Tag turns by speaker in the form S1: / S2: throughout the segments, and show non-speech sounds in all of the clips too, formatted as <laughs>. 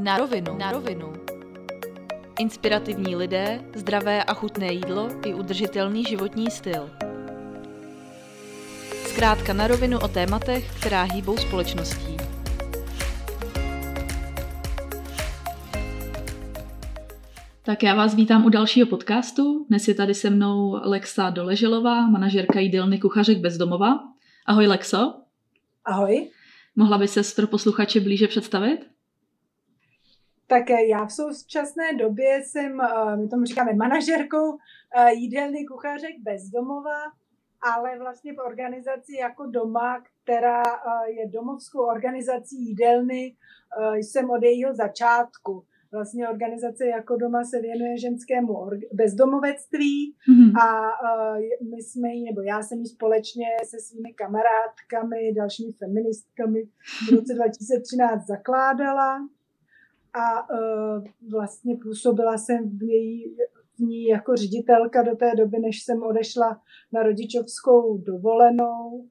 S1: Na rovinu. Na rovinu. Inspirativní lidé, zdravé a chutné jídlo i udržitelný životní styl. Zkrátka na rovinu o tématech, která hýbou společností.
S2: Tak já vás vítám u dalšího podcastu. Dnes je tady se mnou Lexa Doleželová, manažerka jídelny Kuchařek bezdomova. Ahoj Lexo.
S3: Ahoj.
S2: Mohla by se pro posluchače blíže představit?
S3: Tak eh, já v současné době jsem, eh, my tomu říkáme manažerkou eh, jídelny kuchařek bezdomova, ale vlastně v organizaci jako doma, která je domovskou organizací jídelny, jsem od jejího začátku. Vlastně organizace jako doma se věnuje ženskému bezdomovectví mm-hmm. a my jsme ji, nebo já jsem ji společně se svými kamarádkami, dalšími feministkami v roce <laughs> 2013 zakládala a uh, vlastně působila jsem v, její, v ní jako ředitelka do té doby, než jsem odešla na rodičovskou dovolenou,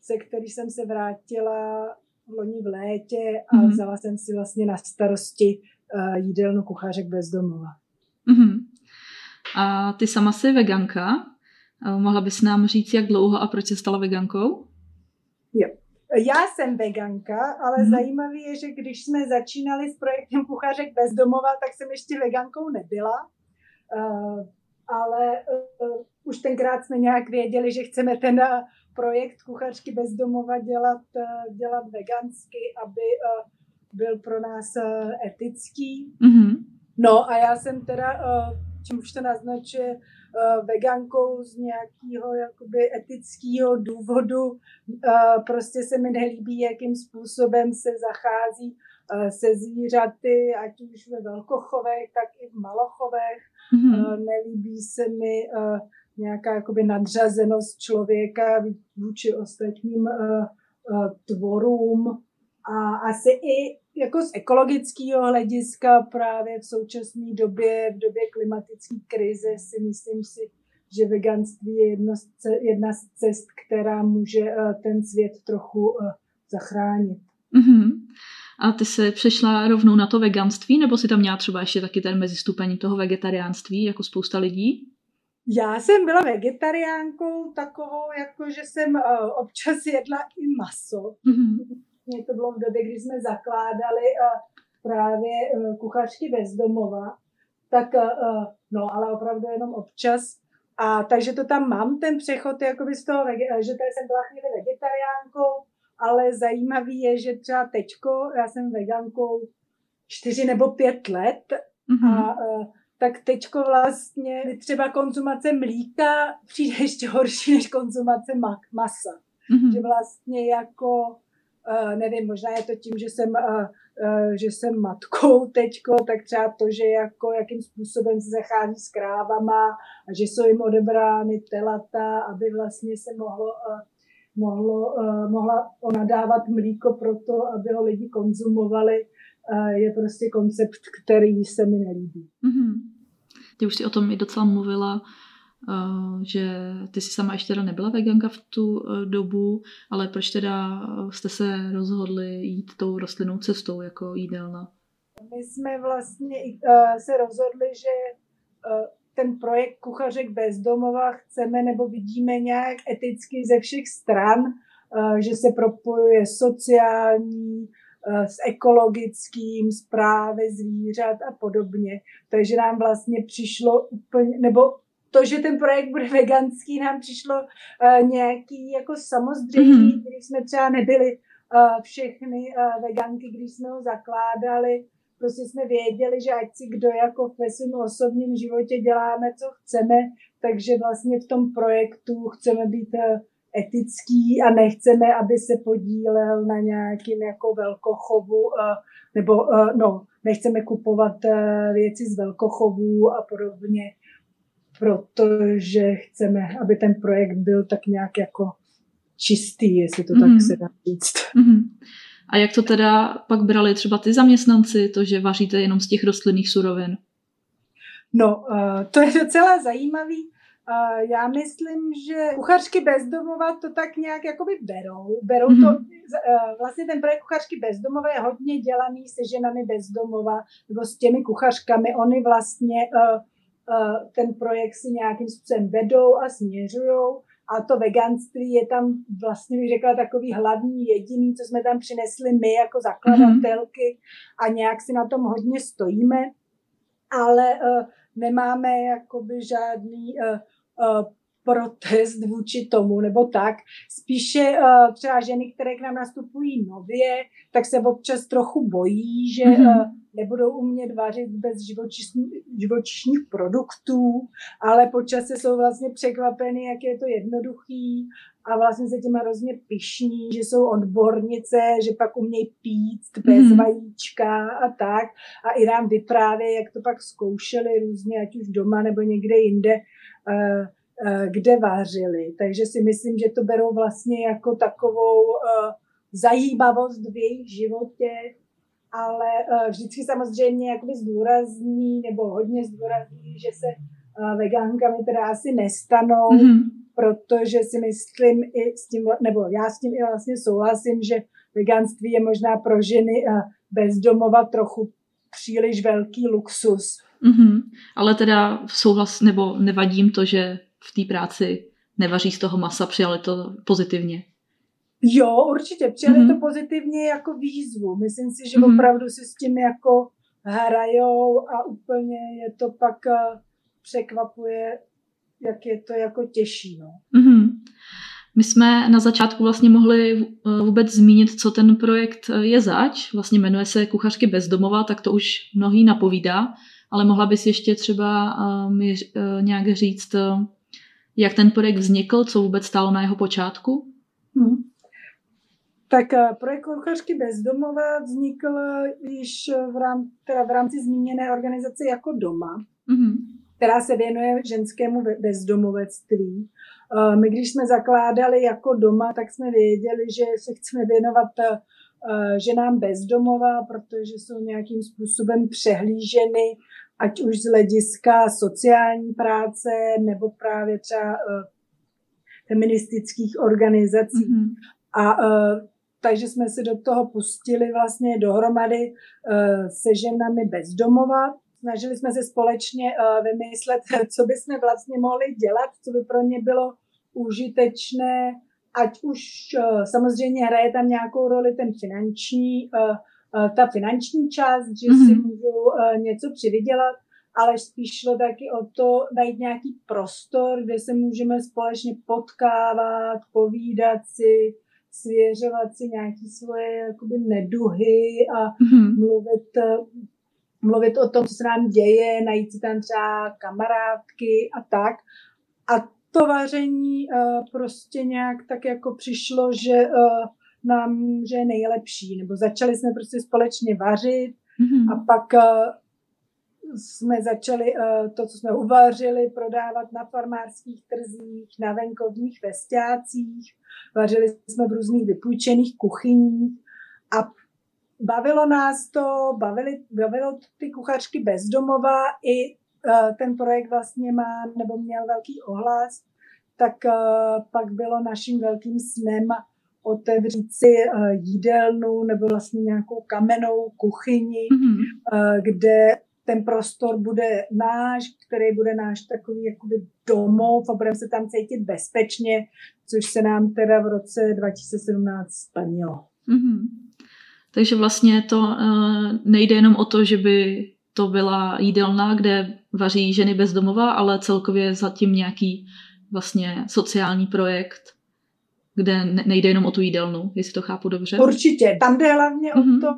S3: se který jsem se vrátila v loni v létě a mm-hmm. vzala jsem si vlastně na starosti uh, jídelnu kuchařek bezdomova.
S2: Mm-hmm. A ty sama jsi veganka. Mohla bys nám říct, jak dlouho a proč jsi stala vegankou?
S3: Já jsem veganka, ale hmm. zajímavé je, že když jsme začínali s projektem Kuchařek bez domova, tak jsem ještě vegankou nebyla. Uh, ale uh, už tenkrát jsme nějak věděli, že chceme ten uh, projekt Kuchařky bez domova dělat, uh, dělat vegansky, aby uh, byl pro nás uh, etický. Mm-hmm. No a já jsem teda, uh, čím už to naznačuje, uh, vegankou z nějakého jakoby etického důvodu. Uh, prostě se mi nelíbí, jakým způsobem se zachází uh, se zvířaty, ať už ve velkochovech, tak i v malochovech. Mm-hmm. Nelíbí se mi nějaká jakoby nadřazenost člověka vůči ostatním tvorům. A asi i jako z ekologického hlediska právě v současné době, v době klimatické krize si myslím si, že veganství je jedno z, jedna z cest, která může uh, ten svět trochu uh, zachránit.
S2: Mm-hmm. A ty se přešla rovnou na to veganství, nebo si tam měla třeba ještě taky ten mezistupeň toho vegetariánství, jako spousta lidí?
S3: Já jsem byla vegetariánkou takovou, jako že jsem uh, občas jedla i maso. Mm-hmm vlastně to bylo v době, kdy jsme zakládali uh, právě uh, kuchařky bezdomova, tak uh, no, ale opravdu jenom občas. A takže to tam mám, ten přechod jakoby z toho, že tady jsem byla chvíli vegetariánkou, ale zajímavý je, že třeba teďko, já jsem vegankou čtyři nebo pět let mm-hmm. a tak teďko vlastně třeba konzumace mlíka přijde ještě horší než konzumace masa. Mm-hmm. Že vlastně jako nevím, možná je to tím, že jsem, uh, uh, že jsem matkou <laughs> teďko, tak třeba to, že jako jakým způsobem se zachází s krávama a že jsou jim odebrány telata, aby vlastně se mohlo, mohlo, mohla ona dávat mlíko pro to, aby ho lidi konzumovali, je prostě koncept, který se mi nelíbí. Mm-hmm.
S2: Ty už si o tom i docela mluvila Eh, že ty si sama ještě teda nebyla veganka v tu eh, dobu, ale proč teda eh, jste se rozhodli jít tou rostlinnou cestou jako jídelna?
S3: My jsme vlastně se rozhodli, že ten projekt Kuchařek bezdomova chceme nebo vidíme nějak eticky ze všech stran, že se propojuje sociální, s ekologickým, zprávy zvířat a podobně. Takže nám vlastně přišlo úplně, nebo to, že ten projekt bude veganský, nám přišlo uh, nějaký jako samozřejmě, mm-hmm. když jsme třeba nebyli uh, všechny uh, veganky, když jsme ho zakládali, prostě jsme věděli, že ať si kdo jako ve svém osobním životě děláme, co chceme, takže vlastně v tom projektu chceme být uh, etický a nechceme, aby se podílel na nějakým jako velkochovu, nebo no, nechceme kupovat věci z velkochovů a podobně protože chceme, aby ten projekt byl tak nějak jako čistý, jestli to tak mhm. se dá říct. Mm-hmm.
S2: A jak to teda pak brali třeba ty zaměstnanci, to, že vaříte jenom z těch rostlinných surovin?
S3: No, uh, to je docela zajímavý. Uh, já myslím, že kuchařky bezdomova to tak nějak jakoby berou. Berou mm-hmm. to, uh, vlastně ten projekt kuchařky bezdomova je hodně dělaný se ženami bezdomova nebo s těmi kuchařkami. Oni vlastně uh, ten projekt si nějakým způsobem vedou a směřují. A to veganství je tam vlastně, bych řekla, takový hlavní jediný, co jsme tam přinesli my jako zakladatelky mm-hmm. a nějak si na tom hodně stojíme. Ale uh, nemáme jakoby žádný uh, uh, protest vůči tomu, nebo tak. Spíše uh, třeba ženy, které k nám nastupují nově, tak se občas trochu bojí, že mm-hmm. uh, nebudou umět vařit bez živočišních produktů, ale po čase jsou vlastně překvapeny, jak je to jednoduchý a vlastně se tím hrozně pišní, že jsou odbornice, že pak umějí pít bez mm. vajíčka a tak. A i nám vyprávějí, jak to pak zkoušeli různě, ať už doma nebo někde jinde, uh, uh, kde vařili. Takže si myslím, že to berou vlastně jako takovou uh, zajímavost v jejich životě, ale uh, vždycky samozřejmě jakoby zdůrazní, nebo hodně zdůrazní, že se uh, vegánkami teda asi nestanou, mm-hmm. protože si myslím i s tím, nebo já s tím i vlastně souhlasím, že veganství je možná pro ženy uh, bezdomova trochu příliš velký luxus.
S2: Mm-hmm. Ale teda souhlas, nebo nevadím to, že v té práci nevaří z toho masa, přijali to pozitivně.
S3: Jo, určitě. Přijali mm-hmm. to pozitivně jako výzvu. Myslím si, že mm-hmm. opravdu si s tím jako hrajou a úplně je to pak eh, překvapuje, jak je to jako těžší. No.
S2: Mm-hmm. My jsme na začátku vlastně mohli eh, vůbec zmínit, co ten projekt eh, je zač. Vlastně jmenuje se Kuchařky bezdomova, tak to už mnohý napovídá. Ale mohla bys ještě třeba mi nějak říct, jak ten projekt vznikl, co vůbec stálo na jeho počátku? Hmm.
S3: Tak eh, projekt Kuchařky bezdomova vznikl již v, rám, teda v rámci zmíněné organizace jako doma, mm-hmm. která se věnuje ženskému bezdomovectví. Eh, my, když jsme zakládali jako doma, tak jsme věděli, že se chceme věnovat eh, ženám bezdomova, protože jsou nějakým způsobem přehlíženy, ať už z hlediska sociální práce nebo právě třeba feministických organizací. Mm-hmm. A takže jsme se do toho pustili vlastně dohromady uh, se ženami bezdomova. Snažili jsme se společně uh, vymyslet, <laughs> co by jsme vlastně mohli dělat, co by pro ně bylo užitečné, ať už uh, samozřejmě hraje tam nějakou roli ten finanční, ta finanční část, že mm-hmm. si můžou uh, něco přivydělat, ale spíš šlo taky o to najít nějaký prostor, kde se můžeme společně potkávat, povídat si, svěřovat si nějaké svoje jakoby neduhy a mm-hmm. mluvit, mluvit o tom, co se nám děje, najít si tam třeba kamarádky a tak. A to vaření uh, prostě nějak tak jako přišlo, že uh, nám, že je nejlepší, nebo začali jsme prostě společně vařit mm-hmm. a pak uh, jsme začali uh, to, co jsme uvařili, prodávat na farmářských trzích, na venkovních vestácích. Vařili jsme v různých vypůjčených kuchyních a bavilo nás to, bavili, bavilo ty kuchařky bezdomova i uh, ten projekt vlastně má, nebo měl velký ohlas, tak uh, pak bylo naším velkým snem otevřít si jídelnu nebo vlastně nějakou kamennou kuchyni, mm-hmm. kde ten prostor bude náš, který bude náš takový jakoby domov a budeme se tam cítit bezpečně, což se nám teda v roce 2017 splnilo. Mm-hmm.
S2: Takže vlastně to uh, nejde jenom o to, že by to byla jídelna, kde vaří ženy bezdomova, ale celkově zatím nějaký vlastně sociální projekt, kde nejde jenom o tu jídelnu, jestli to chápu dobře.
S3: Určitě. Tam jde hlavně mm-hmm. o mhm. to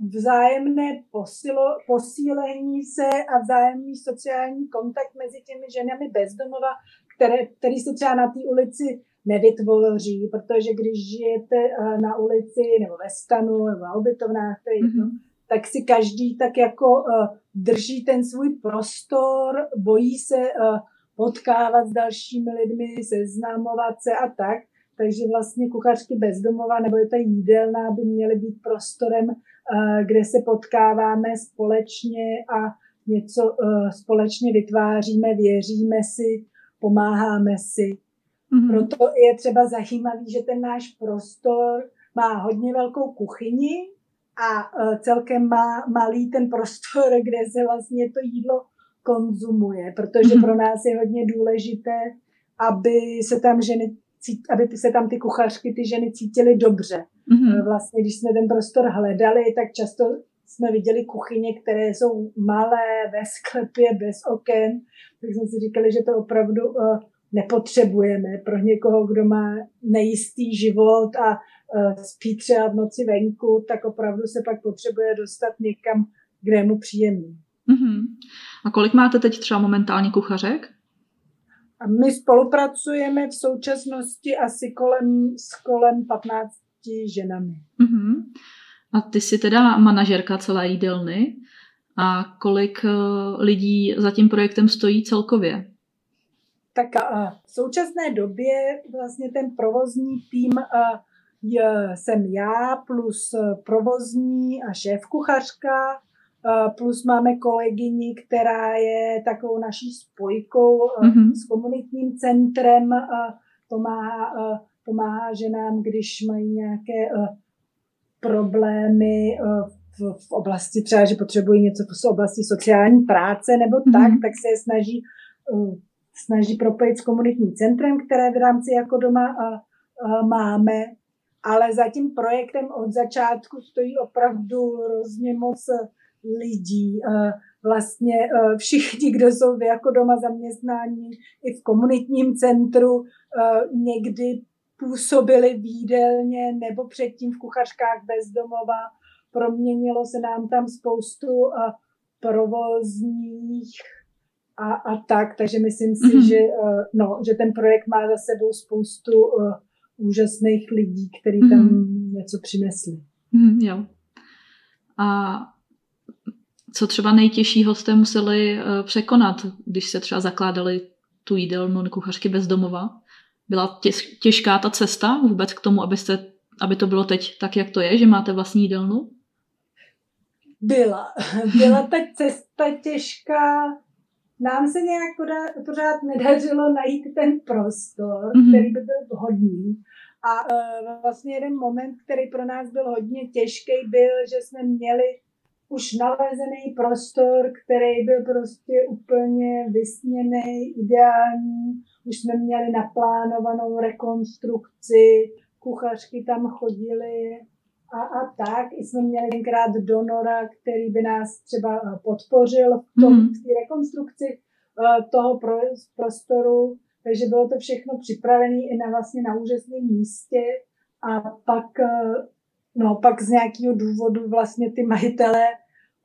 S3: vzájemné posilo, posílení se a vzájemný sociální kontakt mezi těmi ženami bezdomova, které, který se třeba na té ulici nevytvoří, protože když žijete eh, na ulici nebo ve stanu nebo na ubytovnách, to je jedno, mm-hmm. tak si každý tak jako uh, drží ten svůj prostor, bojí se uh, potkávat s dalšími lidmi, seznamovat se a tak. Takže vlastně kuchařky bezdomova nebo je ta jídelná by měly být prostorem, eh, kde se potkáváme společně a něco eh, společně vytváříme, věříme si, pomáháme si. Mm-hmm. Proto je třeba zajímavý, že ten náš prostor má hodně velkou kuchyni a celkem má malý ten prostor, <laughs> kde se vlastně to jídlo konzumuje, protože mm-hmm. pro nás je hodně důležité, aby se tam ženy aby se tam ty kuchařky, ty ženy cítily dobře. Mm-hmm. Vlastně, když jsme ten prostor hledali, tak často jsme viděli kuchyně, které jsou malé, ve sklepě, bez oken, tak jsme si říkali, že to opravdu uh, nepotřebujeme pro někoho, kdo má nejistý život a uh, spí třeba v noci venku, tak opravdu se pak potřebuje dostat někam, kde je mu příjemný.
S2: Mm-hmm. A kolik máte teď třeba momentálně kuchařek?
S3: A my spolupracujeme v současnosti asi kolem, s kolem 15 ženami.
S2: Mm-hmm. A ty jsi teda manažerka celé jídelny. A kolik eh, lidí za tím projektem stojí celkově?
S3: Tak a v současné době vlastně ten provozní tým eh, je, jsem já plus eh, provozní a šéf kuchařka plus máme kolegyni, která je takovou naší spojkou mm-hmm. s komunitním centrem, pomáhá, pomáhá ženám, když mají nějaké problémy v, v oblasti třeba, že potřebují něco v oblasti sociální práce nebo mm-hmm. tak, tak se je snaží, snaží propojit s komunitním centrem, které v rámci jako doma máme. Ale za tím projektem od začátku stojí opravdu hrozně moc lidí. Vlastně všichni, kdo jsou jako doma zaměstnání i v komunitním centru, někdy působili v jídelně nebo předtím v kuchařkách bezdomova. Proměnilo se nám tam spoustu provozních a, a tak, takže myslím si, mm-hmm. že, no, že ten projekt má za sebou spoustu úžasných lidí, kteří tam mm-hmm. něco přinesli.
S2: Mm, jo. A co třeba nejtěžšího jste museli uh, překonat, když se třeba zakládali tu jídelnu kuchařky bez domova? Byla těžká ta cesta vůbec k tomu, abyste, aby to bylo teď tak, jak to je, že máte vlastní jídelnu?
S3: Byla. <laughs> Byla ta cesta těžká. Nám se nějak pořád nedařilo najít ten prostor, mm-hmm. který by byl vhodný. A uh, vlastně jeden moment, který pro nás byl hodně těžký, byl, že jsme měli už nalezený prostor, který byl prostě úplně vysněný, ideální. Už jsme měli naplánovanou rekonstrukci, kuchařky tam chodily a, a tak. I jsme měli tenkrát donora, který by nás třeba eh, podpořil v, tom, mm. v té rekonstrukci uh, toho pro, prostoru. Takže bylo to všechno připravené i na vlastně na úžasném místě. A pak uh, No, pak z nějakého důvodu vlastně ty majitelé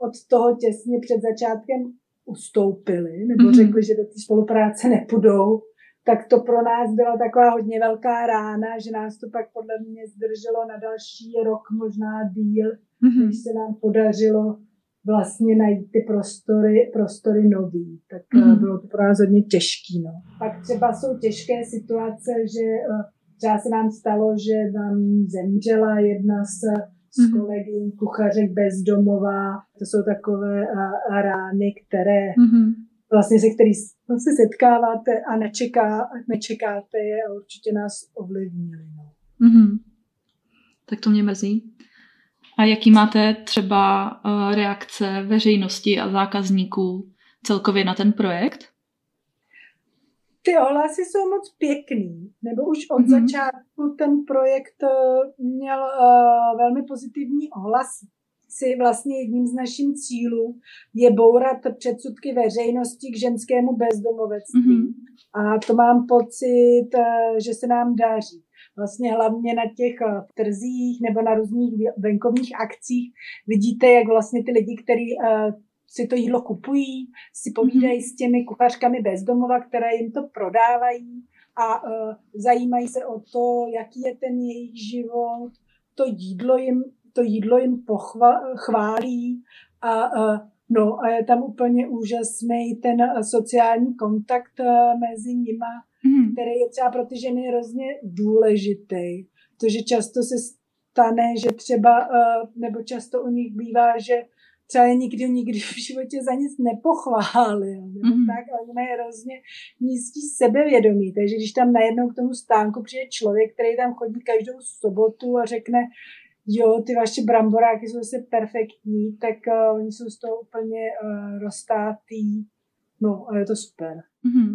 S3: od toho těsně před začátkem ustoupili, nebo mm-hmm. řekli, že do té spolupráce nepůjdou, tak to pro nás byla taková hodně velká rána, že nás to pak podle mě zdrželo na další rok, možná díl, mm-hmm. když se nám podařilo vlastně najít ty prostory, prostory nový. Tak mm-hmm. bylo to pro nás hodně těžký. No. Pak třeba jsou těžké situace, že eh, Třeba se nám stalo, že nám zemřela jedna z, z mm-hmm. kolegy kuchařek bezdomová. To jsou takové a, a rány, které mm-hmm. vlastně se který se setkáváte a nečeká, nečekáte je a určitě nás ovlivnili. No.
S2: Mm-hmm. Tak to mě mrzí. A jaký máte třeba uh, reakce veřejnosti a zákazníků celkově na ten projekt?
S3: Ty ohlasy jsou moc pěkný, nebo už od mm-hmm. začátku ten projekt eh, měl uh, velmi pozitivní ohlas. Si vlastně jedním z našich cílů je bourat předsudky veřejnosti k ženskému bezdomovectví. Mm-hmm. A to mám pocit, uh, že se nám daří. Vlastně hlavně na těch trzích nebo na různých venkovních akcích vidíte, jak vlastně ty lidi, kteří si to jídlo kupují, si povídají mm-hmm. s těmi kuchařkami bezdomova, které jim to prodávají a uh, zajímají se o to, jaký je ten jejich život, to jídlo jim, to jídlo jim pochválí a uh, no a je tam úplně úžasný ten sociální kontakt uh, mezi nima, mm-hmm. který je třeba pro ty ženy hrozně důležitý, protože často se stane, že třeba, uh, nebo často u nich bývá, že třeba nikdy nikdy v životě za nic nepochválil, nebo mm-hmm. tak, ale je hrozně nízký sebevědomí, takže když tam najednou k tomu stánku přijde člověk, který tam chodí každou sobotu a řekne, jo, ty vaše bramboráky jsou zase perfektní, tak uh, oni jsou z toho úplně uh, roztátý, no a je to super.
S2: Mm-hmm.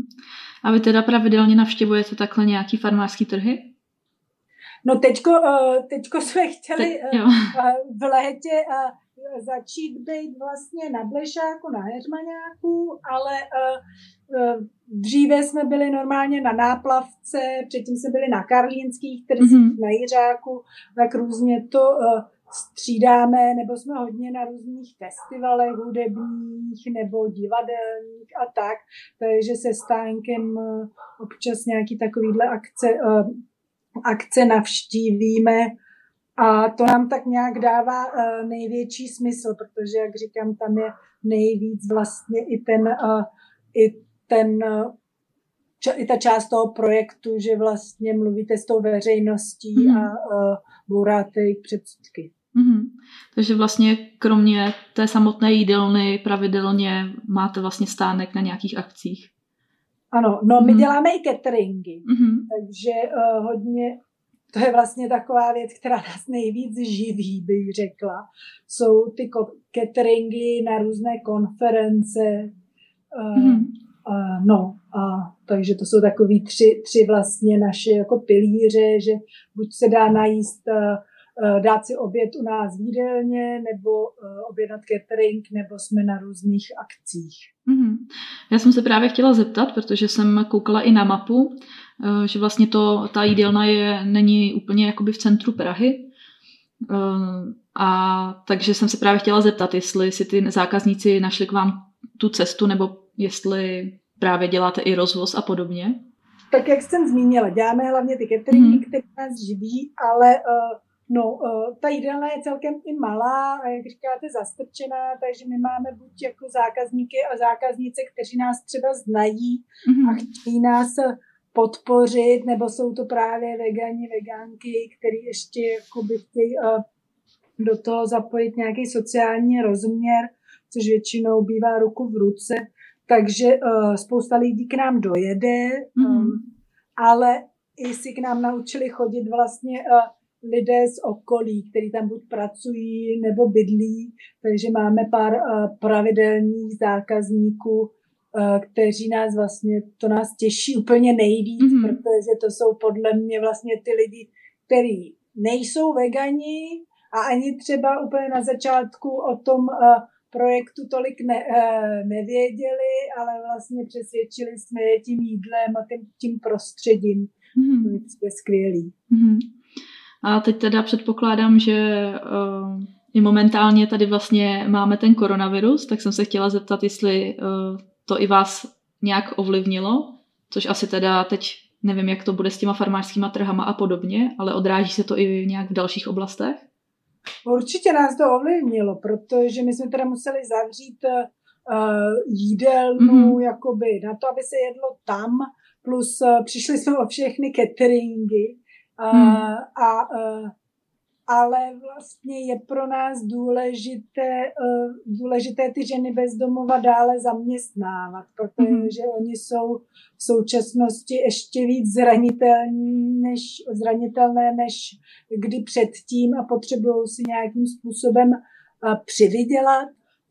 S2: A vy teda pravidelně navštěvujete takhle nějaký farmářský trhy?
S3: No teďko, uh, teďko jsme chtěli Te, uh, v létě uh, začít být vlastně na Blešáku, na Heřmaňáku, ale uh, uh, dříve jsme byli normálně na Náplavce, předtím jsme byli na Karlínských trzích, mm-hmm. na Jiřáku, tak různě to uh, střídáme, nebo jsme hodně na různých festivalech hudebních nebo divadelních a tak, takže se stánkem občas nějaký takovýhle akce, akce navštívíme a to nám tak nějak dává uh, největší smysl, protože, jak říkám, tam je nejvíc vlastně i ten, uh, i ten uh, ča, i ta část toho projektu, že vlastně mluvíte s tou veřejností mm. a uh, bouráte jejich předsudky.
S2: Mm-hmm. Takže vlastně kromě té samotné jídelny pravidelně máte vlastně stánek na nějakých akcích.
S3: Ano, no my mm-hmm. děláme i cateringy, mm-hmm. takže uh, hodně to je vlastně taková věc, která nás nejvíc živí, bych řekla. Jsou ty cateringy na různé konference. Mm-hmm. Uh, no, a takže to jsou takový tři, tři vlastně naše jako pilíře, že buď se dá najíst, uh, dát si oběd u nás v jídelně, nebo uh, objednat catering, nebo jsme na různých akcích.
S2: Mm-hmm. Já jsem se právě chtěla zeptat, protože jsem koukala i na mapu, Eh, že vlastně to, ta jídelna je, není úplně jakoby v centru Prahy. Eh, a takže jsem se právě chtěla zeptat, jestli si ty zákazníci našli k vám tu cestu, nebo jestli právě děláte i rozvoz a podobně.
S3: Tak jak jsem zmínila, děláme hlavně ty cateringy, hmm. které nás živí, ale uh, no, uh, ta jídelna je celkem i malá a jak říkáte zastrčená, takže my máme buď jako zákazníky a zákaznice, kteří nás třeba znají hmm. a chtějí nás podpořit, nebo jsou to právě vegani, vegánky, který ještě jakoby chtějí uh, do toho zapojit nějaký sociální rozměr, což většinou bývá ruku v ruce. Takže uh, spousta lidí k nám dojede, mm. um, ale i si k nám naučili chodit vlastně lidé z okolí, kteří tam buď pracují nebo bydlí, takže máme pár uh, pravidelných zákazníků, Eh, kteří nás vlastně, to nás těší úplně nejvíc, mm-hmm. protože to jsou podle mě vlastně ty lidi, kteří nejsou vegani a ani třeba úplně na začátku o tom uh, projektu tolik ne, nevěděli, ale vlastně přesvědčili jsme je tím jídlem a tím, tím prostředím. Mm-hmm. To je skvělý. Mm-hmm.
S2: A teď teda předpokládám, že uh, i momentálně tady vlastně máme ten koronavirus, tak jsem se chtěla zeptat, jestli uh, to i vás nějak ovlivnilo, což asi teda teď nevím, jak to bude s těma farmářskýma trhama a podobně, ale odráží se to i nějak v dalších oblastech?
S3: Určitě nás to ovlivnilo, protože my jsme teda museli zavřít uh, jídelnu mm-hmm. jakoby na to, aby se jedlo tam, plus uh, přišli jsme o všechny cateringy uh, mm. a uh, ale vlastně je pro nás důležité, eh, důležité ty ženy bezdomova dále zaměstnávat, protože mm-hmm. oni jsou v současnosti ještě víc zranitelní než, zranitelné než kdy předtím a potřebují si nějakým způsobem eh, přivydělat.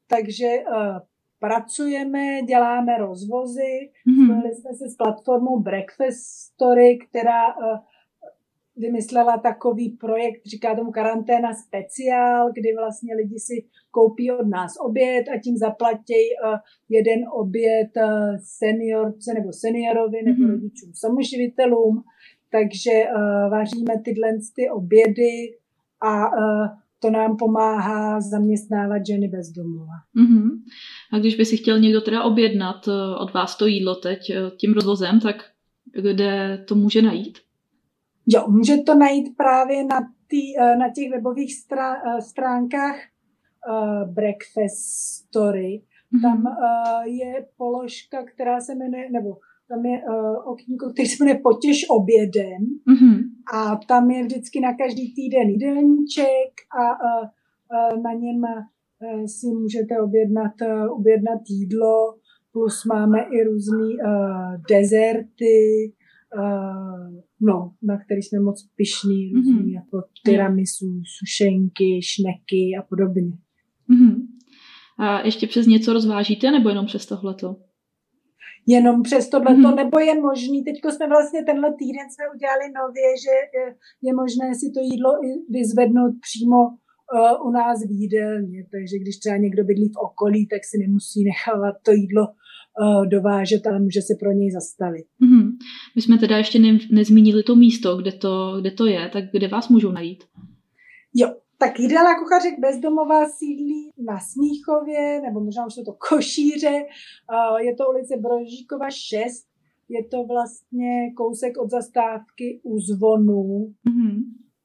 S3: Takže pracujeme, děláme rozvozy, mm-hmm. jsme se s platformou Breakfast Story, která vymyslela takový projekt, říká tomu karanténa speciál, kdy vlastně lidi si koupí od nás oběd a tím zaplatí uh, jeden oběd uh, seniorce nebo seniorovi nebo mm-hmm. rodičům samoživitelům. Takže uh, vaříme tyhle ty obědy a to nám pomáhá zaměstnávat ženy bez domova.
S2: Mm-hmm. A když by si chtěl někdo teda objednat od vás to jídlo teď tím rozvozem, tak kde to může najít?
S3: Jo, může to najít právě na, tý, eh, na těch webových eh, stránkách uh, Breakfast Story. Mm-hmm. Tam uh, je položka, která se jmenuje, nebo tam je uh, okýnko, který se jmenuje Potěž obědem mm-hmm. a tam je vždycky na každý týden jídelníček a uh, uh, na něm eh, si můžete objednat, eh, objednat jídlo, plus máme i různé uh, dezerty, uh, no, na který jsme moc pišní, různý mm-hmm. jako tiramisu, sušenky, šneky a podobně.
S2: Mm-hmm. A ještě přes něco rozvážíte, nebo jenom přes tohleto?
S3: Jenom přes tohleto, mm-hmm. nebo je možný, teďko jsme vlastně tenhle týden jsme udělali nově, že je, je možné si to jídlo vyzvednout přímo uh, u nás v jídelně, takže když třeba někdo bydlí v okolí, tak si nemusí nechávat to jídlo dovážet, ale může se pro něj zastavit.
S2: Mm-hmm. My jsme teda ještě ne, nezmínili to místo, kde to, kde to je, tak kde vás můžou najít?
S3: Jo, tak jídala kuchařek bezdomová sídlí na Smíchově, nebo možná už to to Košíře. Je to ulice Brožíkova 6. Je to vlastně kousek od zastávky u zvonu. Mm-hmm.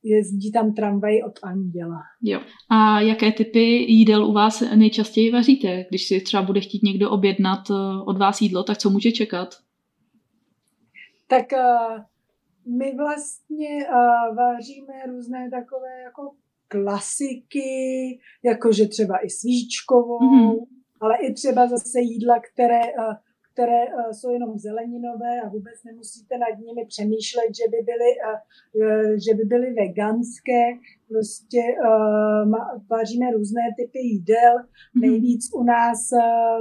S3: Jezdí tam tramvaj od Anděla.
S2: Jo. A jaké typy jídel u vás nejčastěji vaříte? Když si třeba bude chtít někdo objednat eh, od vás jídlo, tak co může čekat?
S3: Tak eh, my vlastně uh, vážíme různé takové jako klasiky, jakože třeba i svíčkovou, mm-hmm. ale i třeba zase jídla, které, eh, které eh, jsou jenom zeleninové a vůbec nemusíte nad nimi přemýšlet, že by byly, eh, že by byly veganské. Prostě vaříme různé typy jídel. Mm-hmm. Nejvíc u nás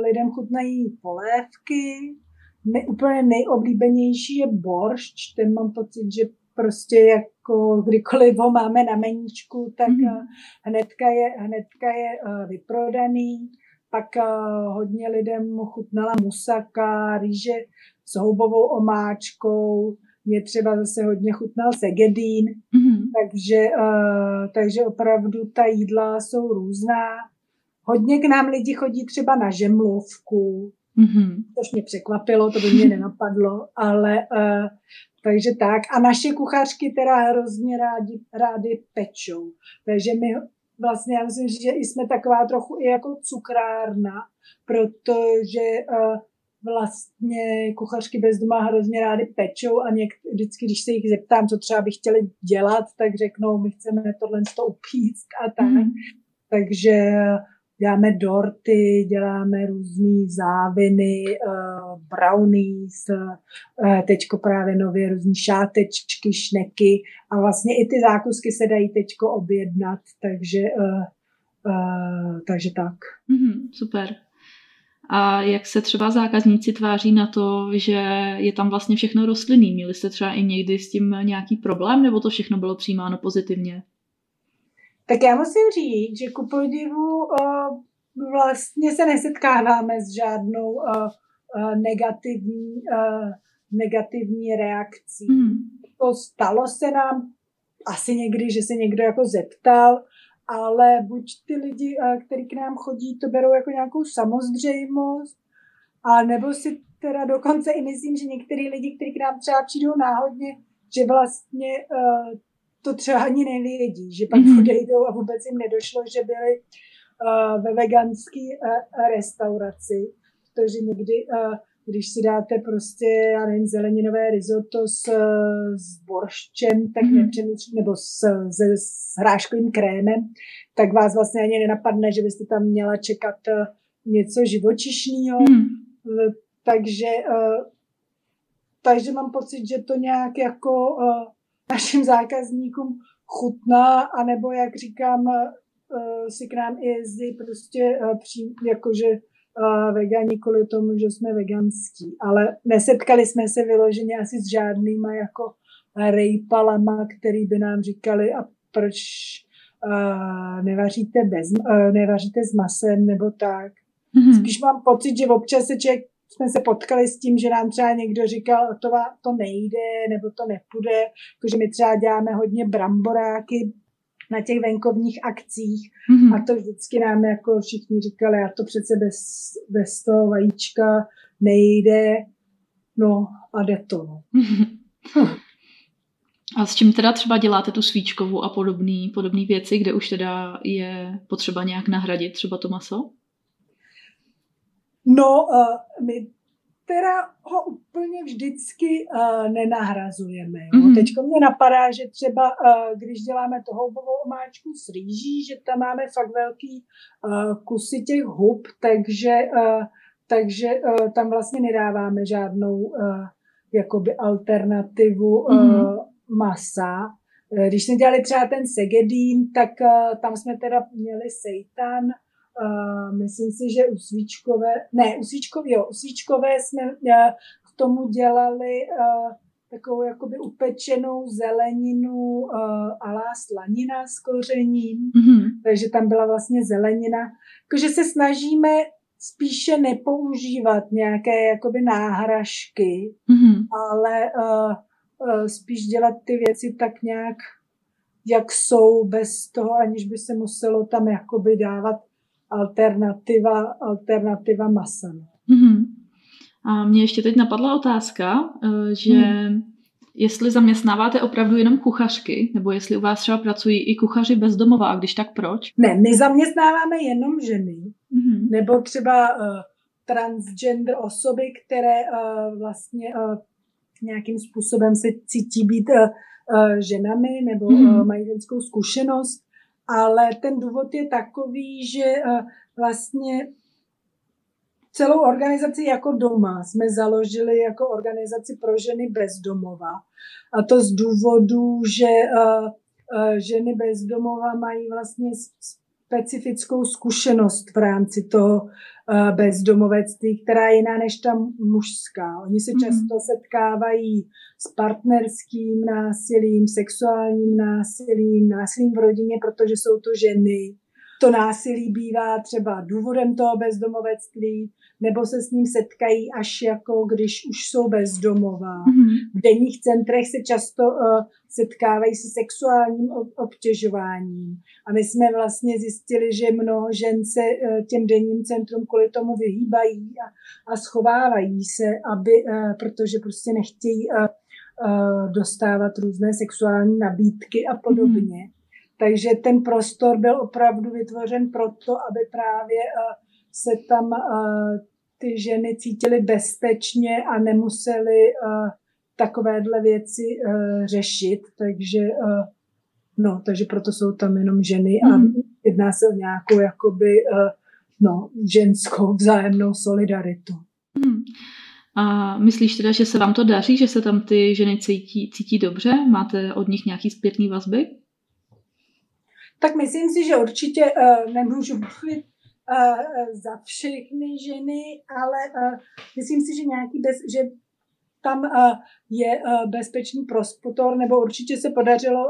S3: lidem chutnají polévky, ne, úplně nejoblíbenější je boršč, ten mám pocit, že prostě jako kdykoliv ho máme na meníčku, tak mm-hmm. hnedka je, hnedka je eh, vyprodaný. Pak eh, hodně lidem chutnala musaka, rýže s houbovou omáčkou, mě třeba zase hodně chutnal segedín, mm-hmm. takže, takže opravdu ta jídla jsou různá. Hodně k nám lidi chodí třeba na žemlovku, mm-hmm. což mě překvapilo, to by mě nenapadlo, ale uh, takže tak. A naše kuchařky teda hrozně rádi, rádi pečou. Takže my vlastně, já myslím, že jsme taková trochu i jako cukrárna, protože uh, vlastně kuchařky bez doma hrozně rády pečou a něk, vždycky, když se jich zeptám, co třeba by chtěli dělat, tak řeknou, my chceme tohle to upíct a tak. Mm. Takže děláme dorty, děláme různé záviny, uh, brownies, uh, teďko právě nově různé šátečky, šneky a vlastně i ty zákusky se dají teďko objednat, takže, uh, takže tak.
S2: Mm-hmm, super. A jak se třeba zákazníci tváří na to, že je tam vlastně všechno rostlinný? Měli jste třeba i někdy s tím nějaký problém, nebo to všechno bylo přijímáno pozitivně?
S3: Tak já musím říct, že ku podivu uh, vlastně se nesetkáváme s žádnou uh, uh, negativní, uh, negativní reakcí. Mm. To stalo se nám asi někdy, že se někdo jako zeptal, ale buď ty lidi, kteří k nám chodí, to berou jako nějakou samozřejmost, a nebo si teda dokonce i myslím, že některý lidi, kteří k nám třeba přijdou náhodně, že vlastně uh, to třeba ani nevědí, že pak mm-hmm. odejdou a vůbec jim nedošlo, že byli uh, ve veganské uh, restauraci, protože někdy, uh, když si dáte prostě, já nevím, zeleninové risotto s, s borščem, tak mm-hmm. nepřemýšlím, nebo s, s, s hráškovým krémem, tak vás vlastně ani nenapadne, že byste tam měla čekat něco živočišného. Mm. Takže, uh, takže mám pocit, že to nějak jako uh, našim zákazníkům chutná, anebo jak říkám, eh, si k nám i jezdí prostě eh, přím, jakože eh, vegani kvůli tomu, že jsme veganský. Ale nesetkali jsme se vyloženě asi s žádnýma jako rejpalama, který by nám říkali, a proč uh, nevaříte, bez, uh, nevaříte s masem nebo tak. Mm-hmm. Spíš mám pocit, že občas se člověk jsme se potkali s tím, že nám třeba někdo říkal, to, to nejde, nebo to nepůjde, jakože my třeba děláme hodně bramboráky na těch venkovních akcích mm-hmm. a to vždycky nám jako všichni říkali, a to přece bez, bez toho vajíčka nejde, no a jde to. No. <laughs>
S2: A s čím teda třeba děláte tu svíčkovou a podobné podobný věci, kde už teda je potřeba nějak nahradit třeba to maso?
S3: No, uh, my teda ho úplně vždycky uh, nenahrazujeme. Mm-hmm. Teď mě napadá, že třeba uh, když děláme to houbovou omáčku s rýží, že tam máme fakt velký uh, kusy těch hub, takže, uh, takže uh, tam vlastně nedáváme žádnou uh, jakoby alternativu uh, mm-hmm. masa. Když jsme dělali třeba ten segedín, tak uh, tam jsme teda měli seitan, Uh, myslím si, že u svíčkové, ne, u svíčkové, jo, u svíčkové jsme uh, k tomu dělali uh, takovou jakoby upečenou zeleninu uh, alá slanina s kořením, mm-hmm. takže tam byla vlastně zelenina. Takže se snažíme spíše nepoužívat nějaké jakoby náhražky, mm-hmm. ale uh, uh, spíš dělat ty věci tak nějak, jak jsou, bez toho, aniž by se muselo tam jakoby dávat alternativa, alternativa masa. Mm-hmm.
S2: A mě ještě teď napadla otázka, eh, že hmm. jestli zaměstnáváte opravdu jenom kuchařky, nebo jestli u vás třeba pracují i kuchaři bezdomová, a když tak proč?
S3: Ne, my zaměstnáváme jenom ženy, mm-hmm. nebo třeba uh, transgender osoby, které uh, vlastně uh, nějakým způsobem se cítí být uh, uh, ženami nebo mm-hmm. uh, mají ženskou zkušenost ale ten důvod je takový, že eh, vlastně celou organizaci jako doma jsme založili jako organizaci pro ženy bezdomova. A to z důvodu, že eh, eh, ženy bezdomova mají vlastně specifickou zkušenost v rámci toho eh, bezdomovectví, která je jiná než ta mužská. Oni se mm-hmm. často setkávají s partnerským násilím, sexuálním násilím, násilím v rodině, protože jsou to ženy. To násilí bývá třeba důvodem toho bezdomovectví, nebo se s ním setkají až jako když už jsou bezdomová. Mm-hmm. V denních centrech se často uh, setkávají se sexuálním obtěžováním. A my jsme vlastně zjistili, že mnoho žen se uh, těm denním centrum kvůli tomu vyhýbají a, a schovávají se, aby, uh, protože prostě nechtějí uh, dostávat různé sexuální nabídky a podobně. Mm-hmm. Takže ten prostor byl opravdu vytvořen proto, aby právě se tam ty ženy cítily bezpečně a nemusely uh, takovéhle věci uh, řešit, takže uh, no, takže proto jsou tam jenom ženy a mm. jedná se o nějakou jakoby uh, no, ženskou vzájemnou solidaritu. Mm.
S2: A myslíš teda, že se vám to daří, že se tam ty ženy cítí, cítí dobře? Máte od nich nějaký zpětný vazby?
S3: Tak myslím si, že určitě uh, nemůžu mluvit za všechny ženy, ale myslím si, že nějaký bez, že tam je bezpečný prostor, nebo určitě se podařilo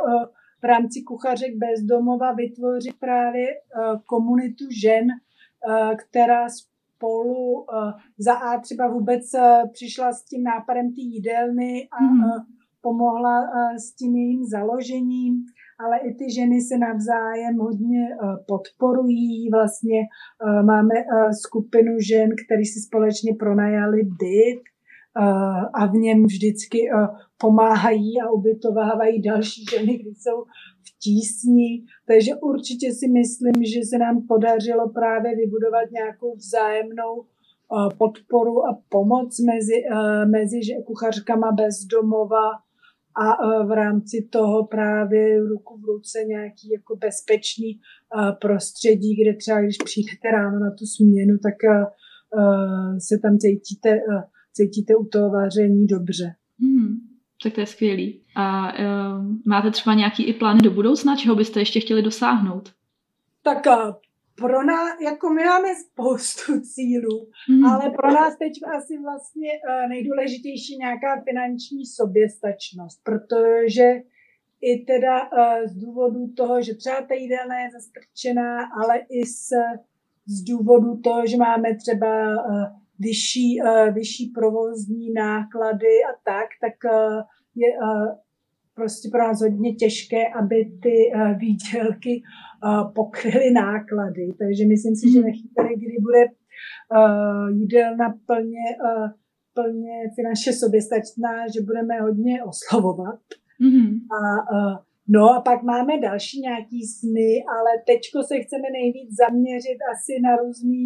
S3: v rámci kuchařek bezdomova vytvořit právě komunitu žen, která spolu za A třeba vůbec přišla s tím nápadem té jídelny a mm. pomohla s tím jejím založením ale i ty ženy se navzájem hodně eh, podporují. Vlastně eh, máme eh, skupinu žen, které si společně pronajali byt a v něm vždycky pomáhají a ubytovávají další ženy, když jsou v tísni. Takže určitě si myslím, že se nám podařilo právě vybudovat nějakou vzájemnou podporu a pomoc mezi, mezi kuchařkama bezdomova a e, v rámci toho právě ruku v ruce nějaký jako bezpečný prostředí, kde třeba když přijdete ráno na tu směnu, tak se tam cítíte, cítíte u toho vaření dobře. Hmm,
S2: tak to je skvělý. A uh, máte třeba nějaký i plány do budoucna, čeho byste ještě chtěli dosáhnout?
S3: Tak pro nás, jako my máme spoustu <laughs> cílů, mm. ale pro nás teď asi vlastně uh, nejdůležitější nějaká finanční soběstačnost, protože i teda uh, z důvodu toho, že třeba ta jídelna je zastrčená, ale i z, z důvodu toho, že máme třeba uh, vyšší, uh, vyšší provozní náklady a tak, tak uh, je uh, prostě pro nás hodně těžké, aby ty výdělky pokryly náklady. Takže myslím si, že ve mhm. chvíli, kdy bude jídelna plně, plně finančně soběstačná, že budeme hodně oslovovat. Mm-hmm. A, no a pak máme další nějaký sny, ale teďko se chceme nejvíc zaměřit asi na různý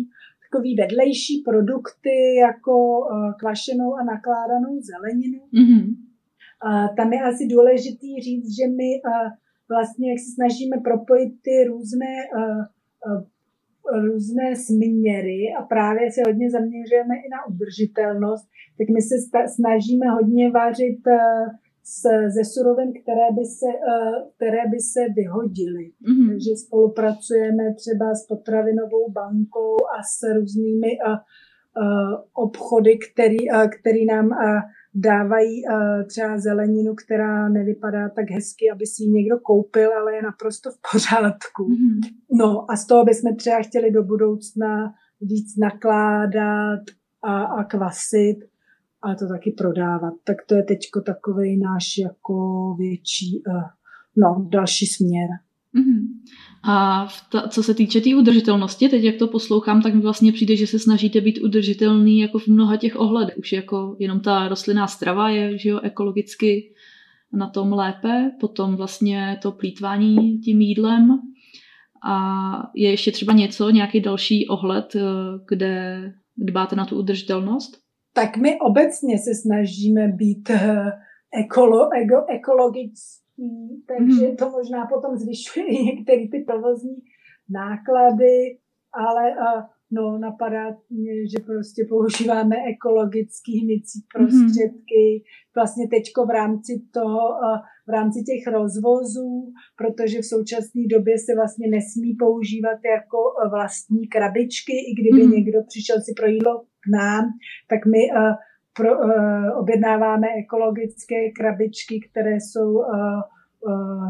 S3: takový vedlejší produkty jako uh, kvašenou a nakládanou zeleninu.
S2: Mm-hmm.
S3: Tam je asi důležitý říct, že my uh, vlastně jak se snažíme propojit ty různé uh, různé směry a právě se hodně zaměřujeme i na udržitelnost, tak my se snažíme hodně vařit s, ze surovin, které by se, které by se vyhodily. Mm-hmm. Takže spolupracujeme třeba s potravinovou bankou a s různými uh, uh, obchody, který, který nám dávají třeba zeleninu, která nevypadá tak hezky, aby si ji někdo koupil, ale je naprosto v pořádku. Mm-hmm. No a z toho bychom třeba chtěli do budoucna víc nakládat a, a kvasit a to taky prodávat. Tak to je teď takový náš jako větší, uh, no, další směr.
S2: Mm-hmm. A ta, co se týče té tý udržitelnosti, teď jak to poslouchám, tak mi vlastně přijde, že se snažíte být udržitelný jako v mnoha těch ohledech. Už jako jenom ta rostlinná strava je že jo, ekologicky na tom lépe, potom vlastně to plítvání tím jídlem a je ještě třeba něco, nějaký další ohled, eh, kde dbáte na tu udržitelnost?
S3: Tak my obecně se snažíme být eh, ekolo, ego, ekologický takže mm. to možná potom zvyšuje některé ty provozní náklady, ale no, napadá mě, že prostě používáme ekologické hmycí prostředky, mm. vlastně teďko v rámci toho, v rámci těch rozvozů, protože v současné době se vlastně nesmí používat jako vlastní krabičky, i kdyby mm. někdo přišel si pro jídlo k nám, tak my pro, uh, objednáváme ekologické krabičky, které jsou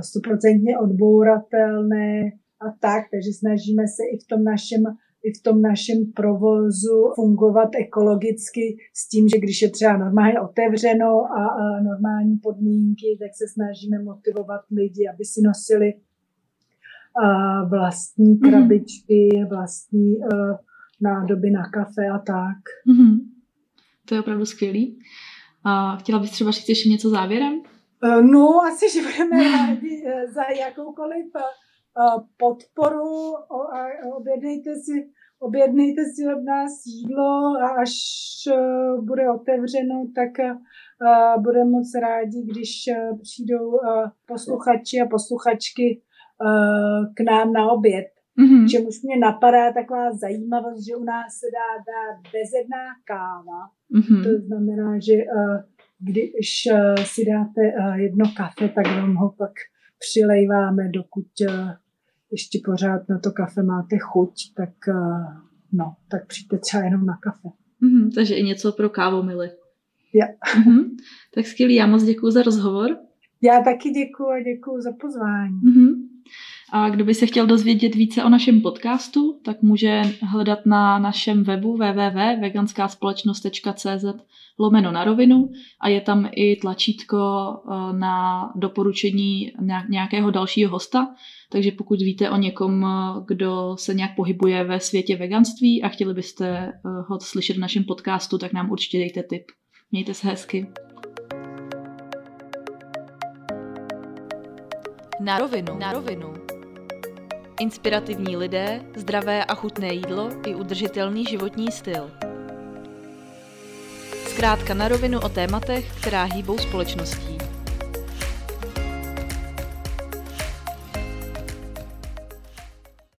S3: stoprocentně uh, uh, odbouratelné a tak, takže snažíme se i v tom našem i v tom našem provozu fungovat ekologicky s tím, že když je třeba normálně otevřeno a, a normální podmínky, tak se snažíme motivovat lidi, aby si nosili a vlastní mhm. krabičky, vlastní uh, nádoby na kafe a tak.
S2: Mm-hmm. To je opravdu skvělý. A chtěla bys třeba říct ještě něco závěrem?
S3: Eh, no, asi, že budeme <laughs> rádi eh, za jakoukoliv eh, podporu. Objednejte si, objednejte si od nás jídlo a až bude otevřeno, tak budeme moc rádi, když přijdou posluchači a posluchačky k nám na oběd. Mm-hmm. Čemuž mě napadá taková zajímavost, že u nás se dá dát bezedná káva. Mm-hmm. To znamená, že uh, když uh, si dáte uh, jedno kafe, tak vám ho pak přilejváme, dokud uh, ještě pořád na to kafe máte chuť, tak uh, no, tak přijďte třeba jenom na kafe.
S2: Mm-hmm, takže i něco pro kávomily.
S3: Ja.
S2: Mm-hmm. Tak skvělý, já moc děkuji za rozhovor.
S3: Já taky děkuji a děkuji za pozvání.
S2: Mm-hmm. A kdo by se chtěl dozvědět více o našem podcastu, tak může hledat na našem webu www.veganskaspolečnost.cz lomeno na rovinu a je tam i tlačítko eh, na doporučení nějakého dalšího hosta. Takže pokud víte o někom, eh, kdo se nějak pohybuje ve světě veganství a chtěli byste eh, ho slyšet v našem podcastu, tak nám určitě dejte tip. Mějte se hezky.
S1: Na rovinu. Na rovinu. Inspirativní lidé, zdravé a chutné jídlo i udržitelný životní styl. Zkrátka na rovinu o tématech, která hýbou společností.